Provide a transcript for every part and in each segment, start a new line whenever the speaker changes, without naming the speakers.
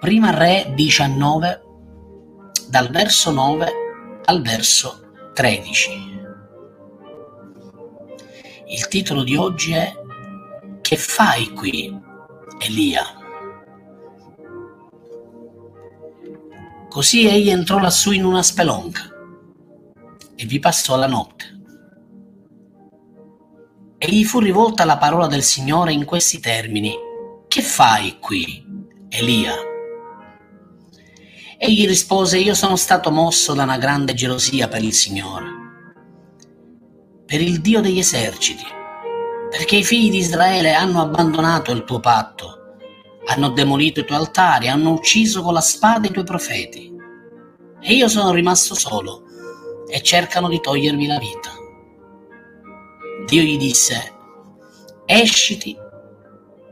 Prima Re 19, dal verso 9 al verso 13. Il titolo di oggi è Che fai qui, Elia? Così egli entrò lassù in una spelonca e vi passò la notte. E gli fu rivolta la parola del Signore in questi termini. Che fai qui, Elia? Egli rispose, io sono stato mosso da una grande gelosia per il Signore, per il Dio degli eserciti, perché i figli di Israele hanno abbandonato il tuo patto, hanno demolito i tuoi altari, hanno ucciso con la spada i tuoi profeti. E io sono rimasto solo e cercano di togliermi la vita. Dio gli disse, esciti,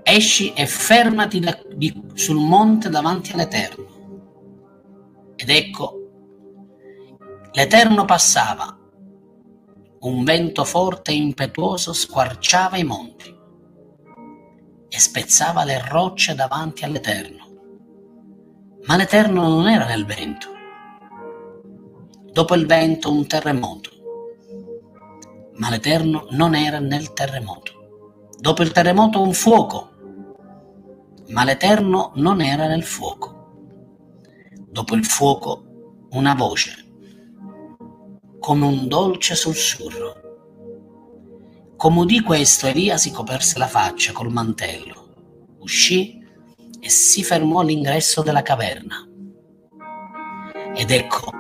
esci e fermati da, di, sul monte davanti all'Eterno ed ecco, l'Eterno passava, un vento forte e impetuoso squarciava i monti e spezzava le rocce davanti all'Eterno. Ma l'Eterno non era nel vento. Dopo il vento un terremoto, ma l'Eterno non era nel terremoto. Dopo il terremoto un fuoco, ma l'Eterno non era nel fuoco dopo il fuoco una voce, come un dolce sussurro. Come udì questo, Elia si coperse la faccia col mantello, uscì e si fermò all'ingresso della caverna. Ed ecco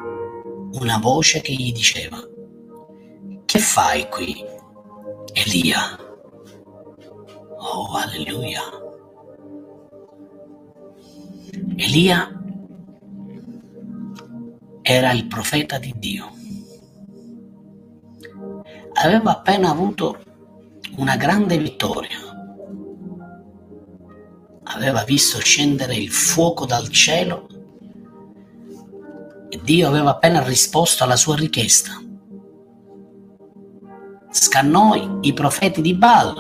una voce che gli diceva, che fai qui, Elia? Oh, alleluia. Elia era il profeta di Dio. Aveva appena avuto una grande vittoria. Aveva visto scendere il fuoco dal cielo e Dio aveva appena risposto alla sua richiesta. Scannò i profeti di Baal,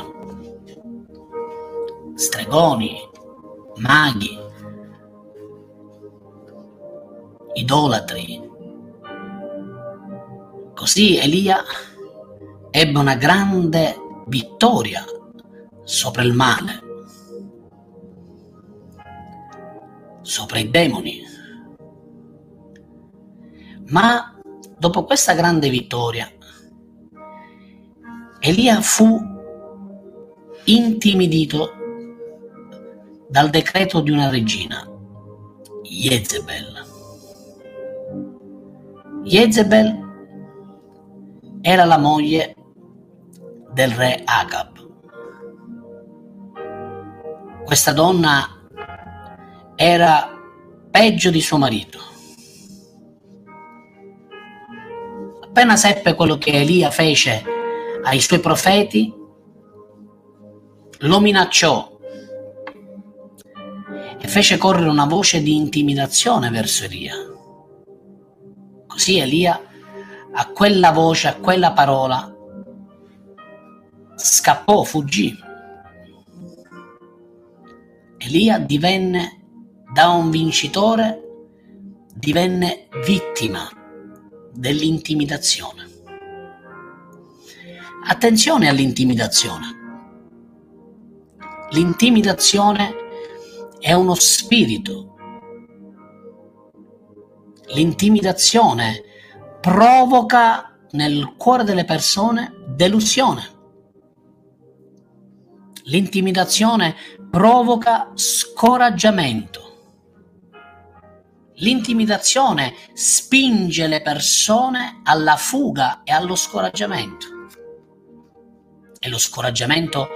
stregoni, maghi, idolatri. Così Elia ebbe una grande vittoria sopra il male, sopra i demoni. Ma dopo questa grande vittoria, Elia fu intimidito dal decreto di una regina, Jezebel. Jezebel era la moglie del re Agab. Questa donna era peggio di suo marito. Appena seppe quello che Elia fece ai suoi profeti, lo minacciò e fece correre una voce di intimidazione verso Elia. Così Elia, a quella voce, a quella parola, scappò, fuggì. Elia divenne da un vincitore, divenne vittima dell'intimidazione. Attenzione all'intimidazione. L'intimidazione è uno spirito l'intimidazione provoca nel cuore delle persone delusione. L'intimidazione provoca scoraggiamento. L'intimidazione spinge le persone alla fuga e allo scoraggiamento. E lo scoraggiamento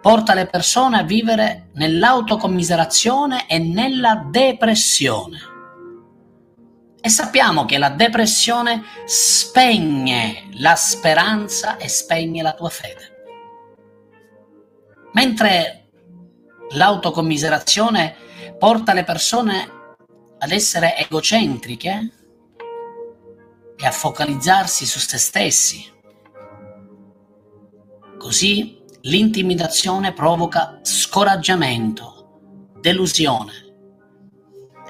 porta le persone a vivere nell'autocommiserazione e nella depressione. E sappiamo che la depressione spegne la speranza e spegne la tua fede. Mentre l'autocommiserazione porta le persone ad essere egocentriche e a focalizzarsi su se stessi. Così l'intimidazione provoca scoraggiamento, delusione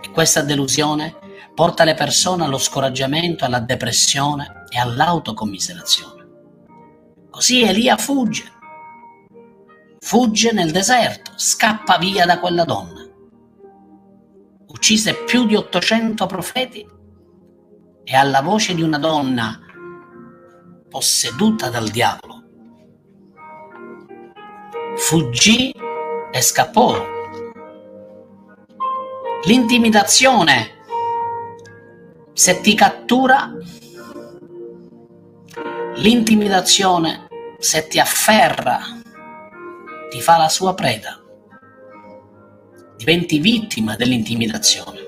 E questa delusione porta le persone allo scoraggiamento, alla depressione e all'autocommiserazione. Così Elia fugge, fugge nel deserto, scappa via da quella donna. Uccise più di 800 profeti e alla voce di una donna posseduta dal diavolo fuggì e scappò. L'intimidazione, se ti cattura, l'intimidazione, se ti afferra, ti fa la sua preda. Diventi vittima dell'intimidazione.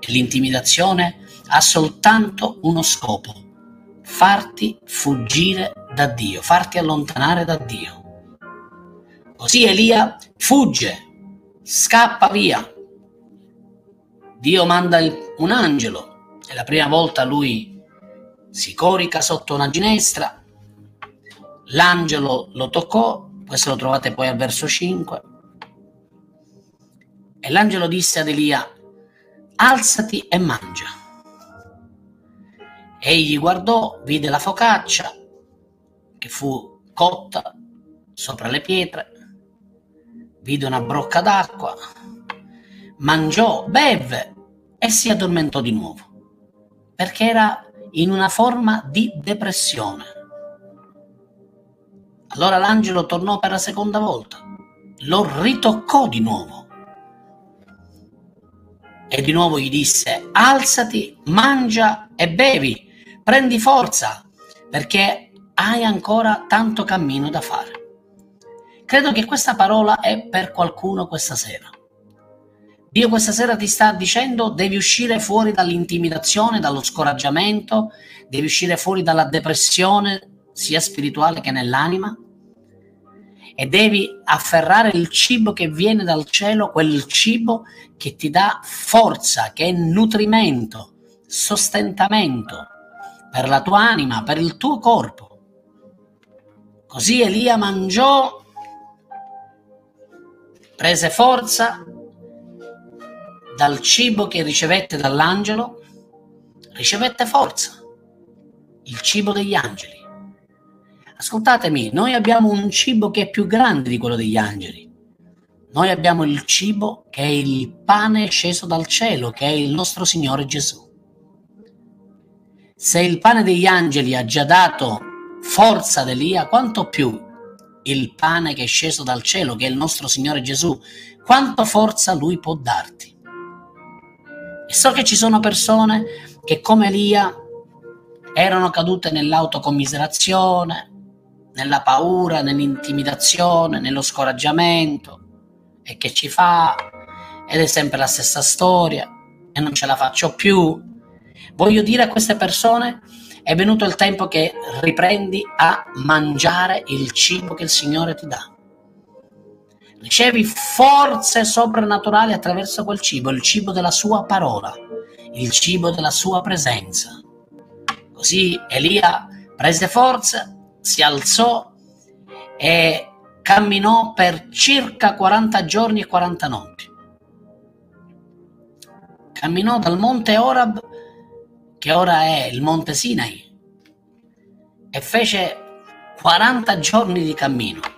E l'intimidazione ha soltanto uno scopo, farti fuggire da Dio, farti allontanare da Dio. Così Elia fugge, scappa via. Dio manda un angelo e la prima volta lui si corica sotto una ginestra. L'angelo lo toccò, questo lo trovate poi al verso 5. E l'angelo disse ad Elia, alzati e mangia. Egli guardò, vide la focaccia che fu cotta sopra le pietre, vide una brocca d'acqua, mangiò, beve e si addormentò di nuovo, perché era in una forma di depressione. Allora l'angelo tornò per la seconda volta, lo ritoccò di nuovo e di nuovo gli disse alzati, mangia e bevi, prendi forza, perché hai ancora tanto cammino da fare. Credo che questa parola è per qualcuno questa sera. Dio questa sera ti sta dicendo devi uscire fuori dall'intimidazione, dallo scoraggiamento, devi uscire fuori dalla depressione sia spirituale che nell'anima e devi afferrare il cibo che viene dal cielo, quel cibo che ti dà forza, che è nutrimento, sostentamento per la tua anima, per il tuo corpo. Così Elia mangiò, prese forza dal cibo che ricevette dall'angelo, ricevette forza, il cibo degli angeli. Ascoltatemi, noi abbiamo un cibo che è più grande di quello degli angeli. Noi abbiamo il cibo che è il pane sceso dal cielo, che è il nostro Signore Gesù. Se il pane degli angeli ha già dato forza ad Elia, quanto più il pane che è sceso dal cielo, che è il nostro Signore Gesù, quanto forza Lui può darti. E so che ci sono persone che come Elia erano cadute nell'autocommiserazione, nella paura, nell'intimidazione, nello scoraggiamento e che ci fa ed è sempre la stessa storia e non ce la faccio più. Voglio dire a queste persone è venuto il tempo che riprendi a mangiare il cibo che il Signore ti dà. Ricevi forze soprannaturali attraverso quel cibo, il cibo della sua parola, il cibo della sua presenza. Così Elia prese forze, si alzò e camminò per circa 40 giorni e 40 notti. Camminò dal monte Orab che ora è il Monte Sinai, e fece 40 giorni di cammino.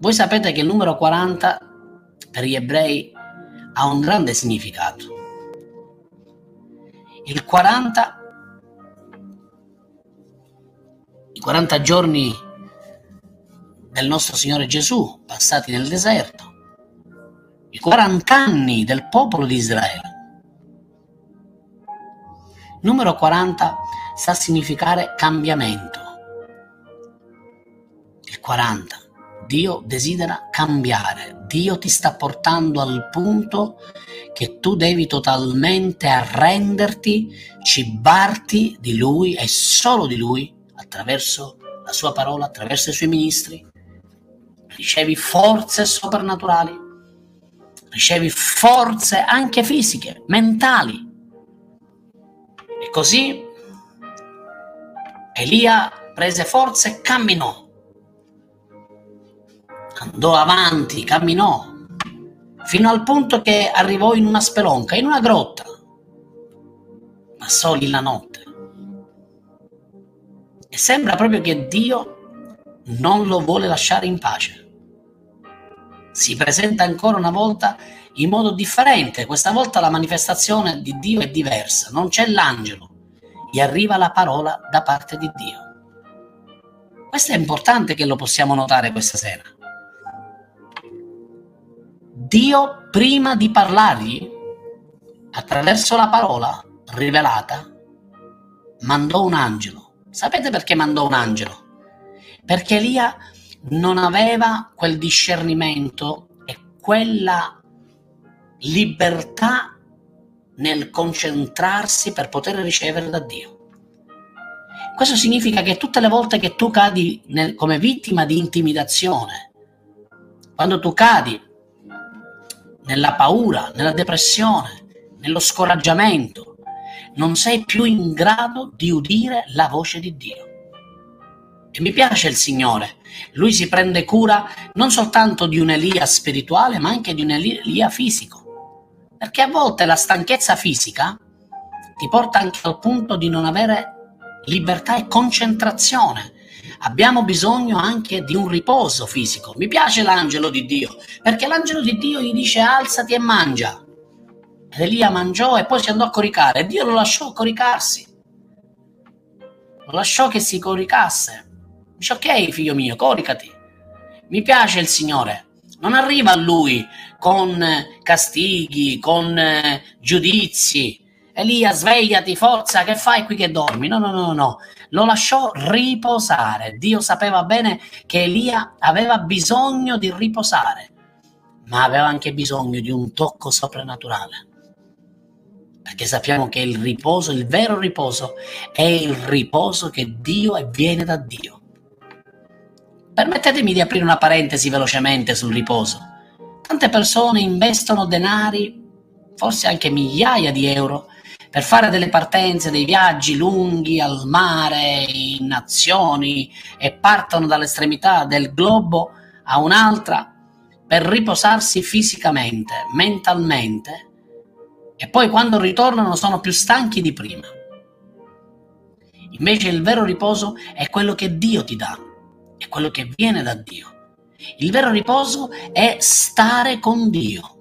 Voi sapete che il numero 40 per gli ebrei ha un grande significato. Il 40, i 40 giorni del nostro Signore Gesù passati nel deserto, i 40 anni del popolo di Israele Numero 40 sa significare cambiamento. Il 40. Dio desidera cambiare. Dio ti sta portando al punto che tu devi totalmente arrenderti, cibarti di Lui e solo di Lui attraverso la sua parola, attraverso i suoi ministri. Ricevi forze soprannaturali, ricevi forze anche fisiche, mentali e così Elia prese forza e camminò. Andò avanti, camminò fino al punto che arrivò in una spelonca, in una grotta, ma soli la notte. E sembra proprio che Dio non lo vuole lasciare in pace. Si presenta ancora una volta in modo differente, questa volta la manifestazione di Dio è diversa, non c'è l'angelo, gli arriva la parola da parte di Dio. Questo è importante che lo possiamo notare questa sera. Dio, prima di parlargli, attraverso la parola rivelata, mandò un angelo. Sapete perché mandò un angelo? Perché Elia non aveva quel discernimento e quella libertà nel concentrarsi per poter ricevere da Dio. Questo significa che tutte le volte che tu cadi nel, come vittima di intimidazione, quando tu cadi nella paura, nella depressione, nello scoraggiamento, non sei più in grado di udire la voce di Dio. E mi piace il Signore, lui si prende cura non soltanto di un Elia spirituale, ma anche di un Elia fisico. Perché a volte la stanchezza fisica ti porta anche al punto di non avere libertà e concentrazione. Abbiamo bisogno anche di un riposo fisico. Mi piace l'angelo di Dio, perché l'angelo di Dio gli dice alzati e mangia. Ed Elia mangiò e poi si andò a coricare e Dio lo lasciò coricarsi. Lo lasciò che si coricasse. Dice ok figlio mio, coricati. Mi piace il Signore. Non arriva a lui con castighi, con eh, giudizi, Elia, svegliati, forza, che fai qui che dormi? No, no, no, no. Lo lasciò riposare. Dio sapeva bene che Elia aveva bisogno di riposare, ma aveva anche bisogno di un tocco soprannaturale. Perché sappiamo che il riposo, il vero riposo, è il riposo che Dio e viene da Dio. Permettetemi di aprire una parentesi velocemente sul riposo. Tante persone investono denari, forse anche migliaia di euro, per fare delle partenze, dei viaggi lunghi al mare, in nazioni e partono dall'estremità del globo a un'altra per riposarsi fisicamente, mentalmente e poi quando ritornano sono più stanchi di prima. Invece il vero riposo è quello che Dio ti dà, è quello che viene da Dio. Il vero riposo è stare con Dio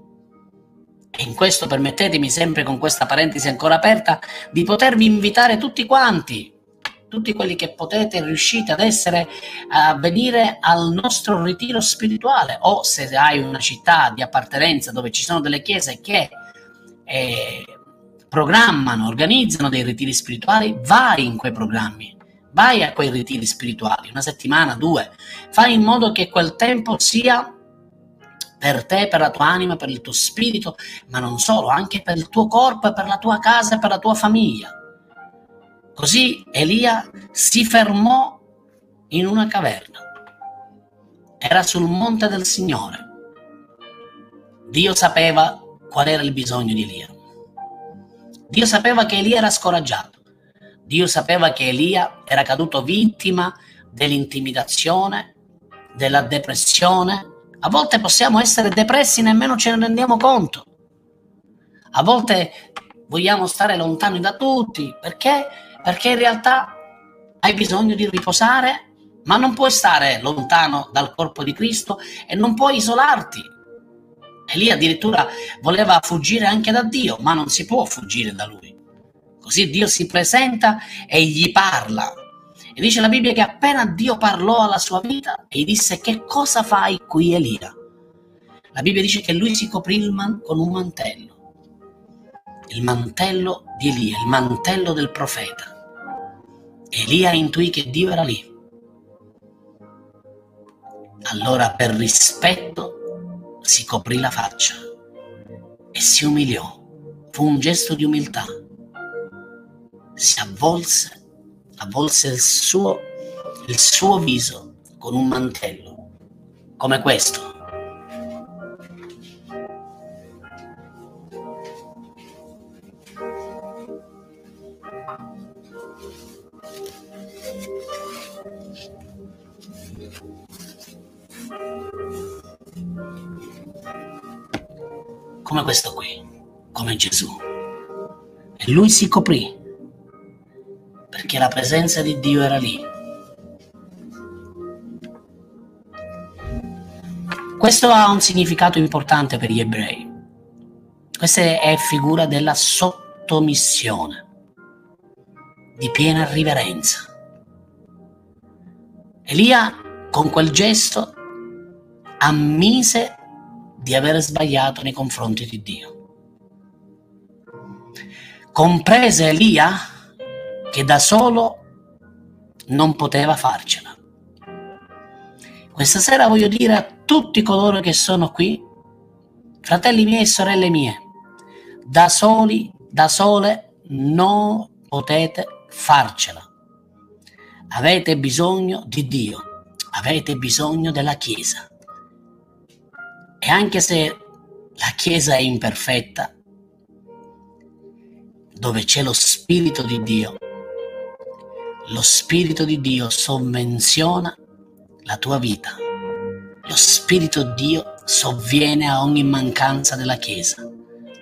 e in questo permettetemi sempre con questa parentesi ancora aperta di potervi invitare tutti quanti, tutti quelli che potete riuscite ad essere a venire al nostro ritiro spirituale o se hai una città di appartenenza dove ci sono delle chiese che eh, programmano, organizzano dei ritiri spirituali, vai in quei programmi. Vai a quei ritiri spirituali, una settimana, due, fai in modo che quel tempo sia per te, per la tua anima, per il tuo spirito, ma non solo, anche per il tuo corpo e per la tua casa e per la tua famiglia. Così Elia si fermò in una caverna. Era sul monte del Signore. Dio sapeva qual era il bisogno di Elia. Dio sapeva che Elia era scoraggiato. Dio sapeva che Elia era caduto vittima dell'intimidazione, della depressione, a volte possiamo essere depressi nemmeno ce ne rendiamo conto. A volte vogliamo stare lontani da tutti perché? Perché in realtà hai bisogno di riposare, ma non puoi stare lontano dal corpo di Cristo e non puoi isolarti. E lì addirittura voleva fuggire anche da Dio, ma non si può fuggire da Lui. Così Dio si presenta e gli parla e dice la Bibbia che appena Dio parlò alla sua vita e gli disse che cosa fai qui Elia? La Bibbia dice che lui si coprì il man- con un mantello, il mantello di Elia, il mantello del profeta. Elia intuì che Dio era lì. Allora per rispetto si coprì la faccia e si umiliò. Fu un gesto di umiltà. Si avvolse avvolse il suo, il suo viso con un mantello, come questo. come questo qui, come Gesù. E lui si coprì perché la presenza di Dio era lì. Questo ha un significato importante per gli ebrei. Questa è figura della sottomissione, di piena riverenza. Elia con quel gesto ammise di aver sbagliato nei confronti di Dio. Comprese Elia che da solo non poteva farcela. Questa sera voglio dire a tutti coloro che sono qui, fratelli miei e sorelle mie, da soli, da sole, non potete farcela. Avete bisogno di Dio, avete bisogno della Chiesa. E anche se la Chiesa è imperfetta, dove c'è lo Spirito di Dio, lo Spirito di Dio sovvenziona la tua vita. Lo Spirito di Dio sovviene a ogni mancanza della Chiesa.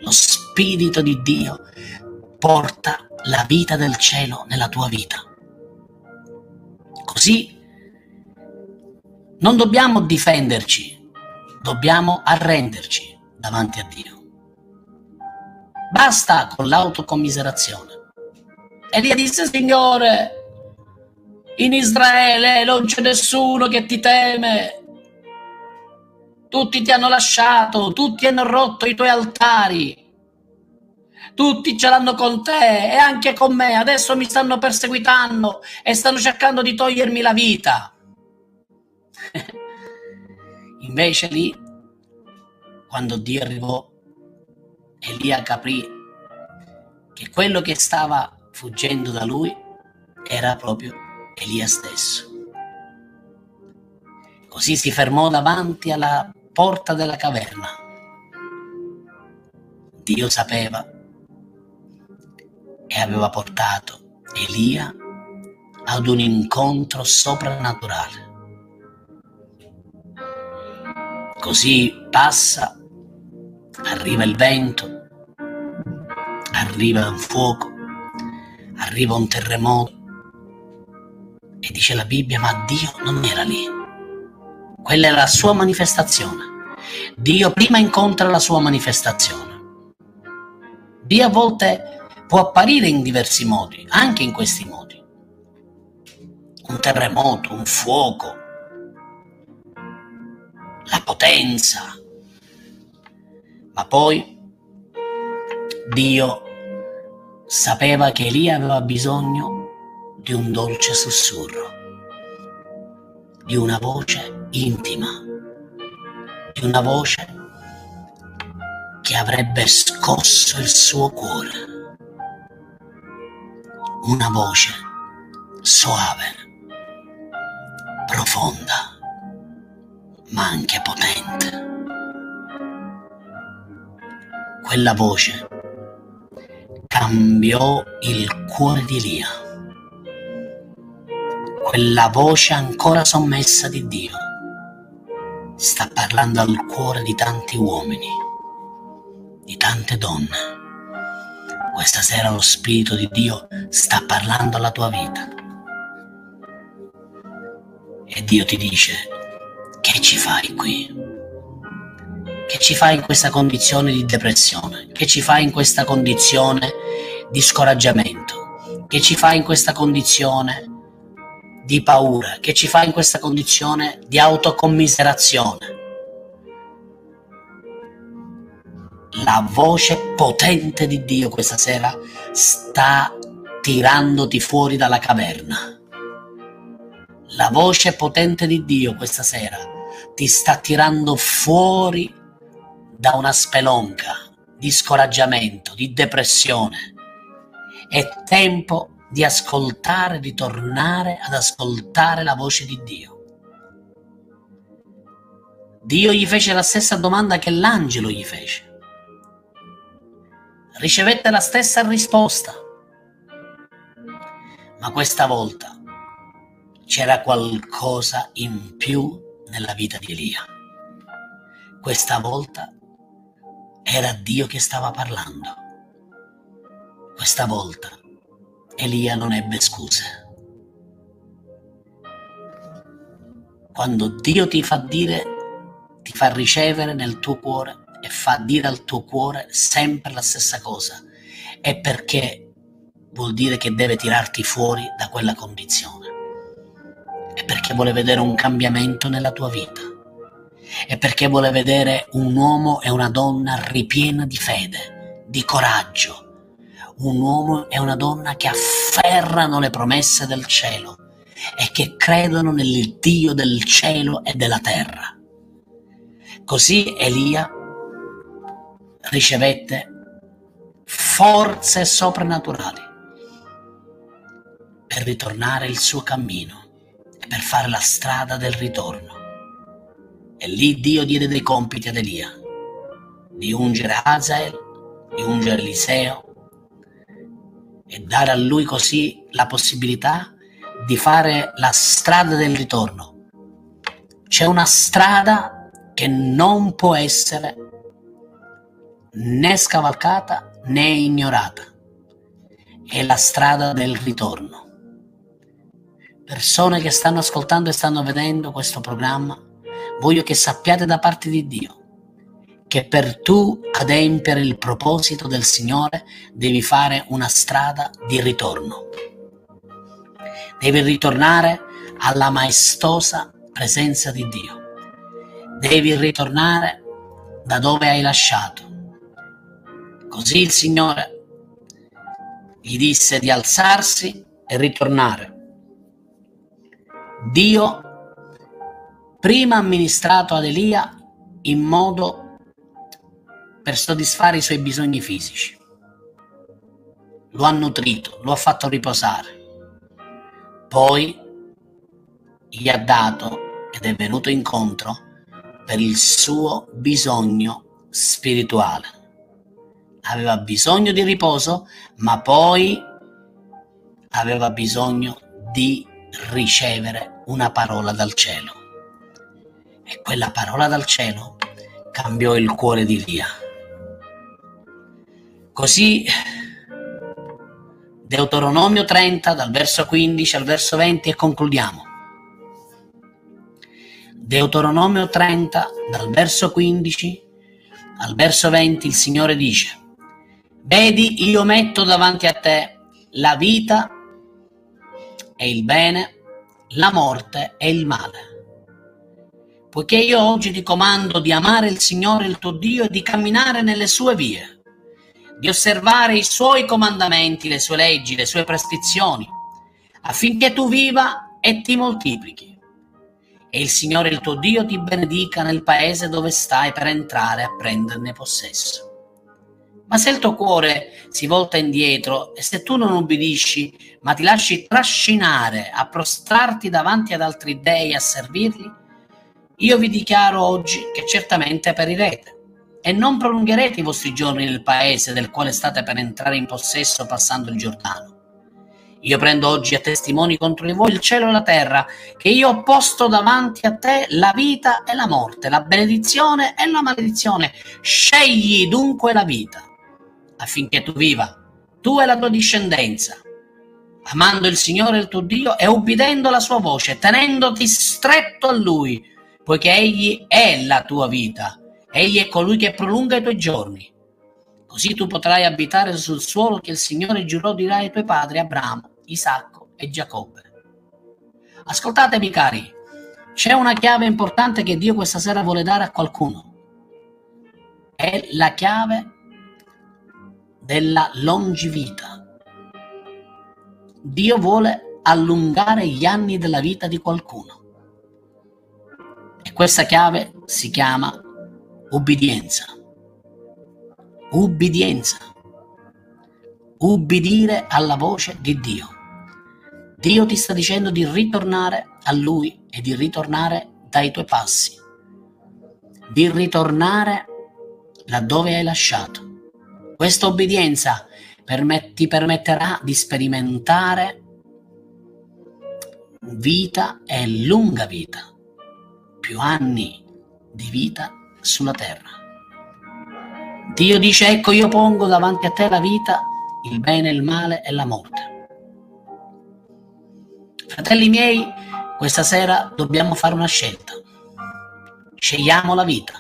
Lo Spirito di Dio porta la vita del cielo nella tua vita. Così non dobbiamo difenderci, dobbiamo arrenderci davanti a Dio. Basta con l'autocommiserazione. Elia disse, Signore, in Israele non c'è nessuno che ti teme. Tutti ti hanno lasciato, tutti hanno rotto i tuoi altari. Tutti ce l'hanno con te e anche con me. Adesso mi stanno perseguitando e stanno cercando di togliermi la vita. Invece lì, quando Dio arrivò, Elia capì che quello che stava fuggendo da lui era proprio Elia stesso. Così si fermò davanti alla porta della caverna. Dio sapeva e aveva portato Elia ad un incontro soprannaturale. Così passa, arriva il vento, arriva un fuoco, arriva un terremoto, e dice la Bibbia, ma Dio non era lì. Quella è la sua manifestazione. Dio prima incontra la sua manifestazione. Dio a volte può apparire in diversi modi, anche in questi modi. Un terremoto, un fuoco, la potenza. Ma poi Dio sapeva che Elia aveva bisogno di un dolce sussurro, di una voce intima, di una voce che avrebbe scosso il suo cuore, una voce soave, profonda, ma anche potente. Quella voce cambiò il cuore di Elia quella voce ancora sommessa di Dio sta parlando al cuore di tanti uomini, di tante donne. Questa sera lo Spirito di Dio sta parlando alla tua vita. E Dio ti dice, che ci fai qui? Che ci fai in questa condizione di depressione? Che ci fai in questa condizione di scoraggiamento? Che ci fai in questa condizione di paura che ci fa in questa condizione di autocommiserazione. La voce potente di Dio questa sera sta tirandoti fuori dalla caverna. La voce potente di Dio questa sera ti sta tirando fuori da una spelonca di scoraggiamento, di depressione. È tempo di ascoltare, di tornare ad ascoltare la voce di Dio. Dio gli fece la stessa domanda che l'angelo gli fece. Ricevette la stessa risposta. Ma questa volta c'era qualcosa in più nella vita di Elia. Questa volta era Dio che stava parlando. Questa volta Elia non ebbe scuse. Quando Dio ti fa dire, ti fa ricevere nel tuo cuore e fa dire al tuo cuore sempre la stessa cosa, è perché vuol dire che deve tirarti fuori da quella condizione. È perché vuole vedere un cambiamento nella tua vita. È perché vuole vedere un uomo e una donna ripiena di fede, di coraggio. Un uomo e una donna che afferrano le promesse del cielo e che credono nel Dio del cielo e della terra. Così Elia ricevette forze soprannaturali per ritornare il suo cammino e per fare la strada del ritorno. E lì Dio diede dei compiti ad Elia, di ungere Azael, di ungere Eliseo e dare a lui così la possibilità di fare la strada del ritorno. C'è una strada che non può essere né scavalcata né ignorata. È la strada del ritorno. Persone che stanno ascoltando e stanno vedendo questo programma, voglio che sappiate da parte di Dio che per tu adempiere il proposito del Signore devi fare una strada di ritorno. Devi ritornare alla maestosa presenza di Dio. Devi ritornare da dove hai lasciato. Così il Signore gli disse di alzarsi e ritornare. Dio prima ha amministrato ad Elia in modo per soddisfare i suoi bisogni fisici. Lo ha nutrito, lo ha fatto riposare. Poi gli ha dato ed è venuto incontro per il suo bisogno spirituale. Aveva bisogno di riposo, ma poi aveva bisogno di ricevere una parola dal cielo. E quella parola dal cielo cambiò il cuore di Lia. Così Deuteronomio 30 dal verso 15 al verso 20 e concludiamo. Deuteronomio 30 dal verso 15 al verso 20 il Signore dice, Vedi, io metto davanti a te la vita e il bene, la morte e il male. Poiché io oggi ti comando di amare il Signore il tuo Dio e di camminare nelle sue vie di osservare i suoi comandamenti, le sue leggi, le sue prescrizioni, affinché tu viva e ti moltiplichi. E il Signore il tuo Dio ti benedica nel paese dove stai per entrare a prenderne possesso. Ma se il tuo cuore si volta indietro e se tu non ubbidisci, ma ti lasci trascinare a prostrarti davanti ad altri dei a servirli, io vi dichiaro oggi che certamente perirete e non prolungherete i vostri giorni nel paese del quale state per entrare in possesso passando il Giordano. Io prendo oggi a testimoni contro di voi il cielo e la terra, che io ho posto davanti a te la vita e la morte, la benedizione e la maledizione. Scegli dunque la vita, affinché tu viva, tu e la tua discendenza, amando il Signore il tuo Dio e ubbidendo la sua voce, tenendoti stretto a Lui, poiché Egli è la tua vita Egli è colui che prolunga i tuoi giorni. Così tu potrai abitare sul suolo che il Signore giurò di ai tuoi padri Abramo, Isacco e Giacobbe. Ascoltatemi cari, c'è una chiave importante che Dio questa sera vuole dare a qualcuno. È la chiave della longevità. Dio vuole allungare gli anni della vita di qualcuno. E questa chiave si chiama Ubbidienza. Ubbidienza. Ubbidire alla voce di Dio. Dio ti sta dicendo di ritornare a Lui e di ritornare dai tuoi passi. Di ritornare laddove hai lasciato. Questa obbedienza permet- ti permetterà di sperimentare vita e lunga vita, più anni di vita sulla terra. Dio dice, ecco io pongo davanti a te la vita, il bene, il male e la morte. Fratelli miei, questa sera dobbiamo fare una scelta. Scegliamo la vita.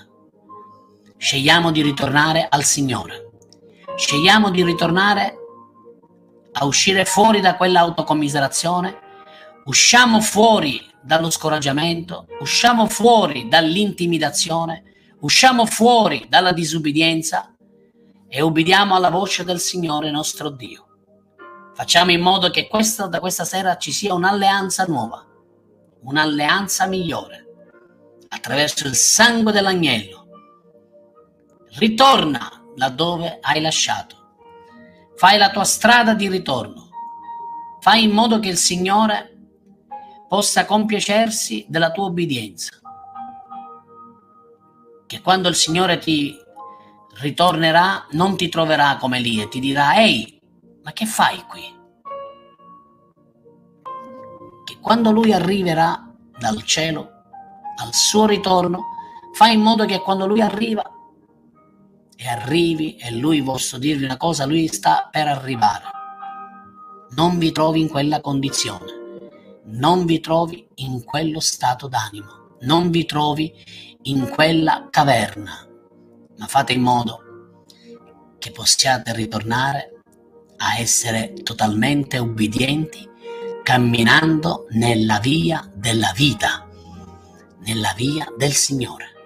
Scegliamo di ritornare al Signore. Scegliamo di ritornare a uscire fuori da quella autocommiserazione. Usciamo fuori dallo scoraggiamento, usciamo fuori dall'intimidazione, usciamo fuori dalla disubbidienza e ubbidiamo alla voce del Signore nostro Dio. Facciamo in modo che questa, da questa sera ci sia un'alleanza nuova, un'alleanza migliore, attraverso il sangue dell'agnello. Ritorna laddove hai lasciato. Fai la tua strada di ritorno. Fai in modo che il Signore possa compiacersi della tua obbedienza quando il Signore ti ritornerà non ti troverà come lì e ti dirà ehi, ma che fai qui? Che quando Lui arriverà dal cielo, al suo ritorno, fai in modo che quando Lui arriva e arrivi e Lui posso dirvi una cosa, Lui sta per arrivare. Non vi trovi in quella condizione, non vi trovi in quello stato d'animo, non vi trovi in quella caverna, ma fate in modo che possiate ritornare a essere totalmente ubbidienti camminando nella via della vita, nella via del Signore.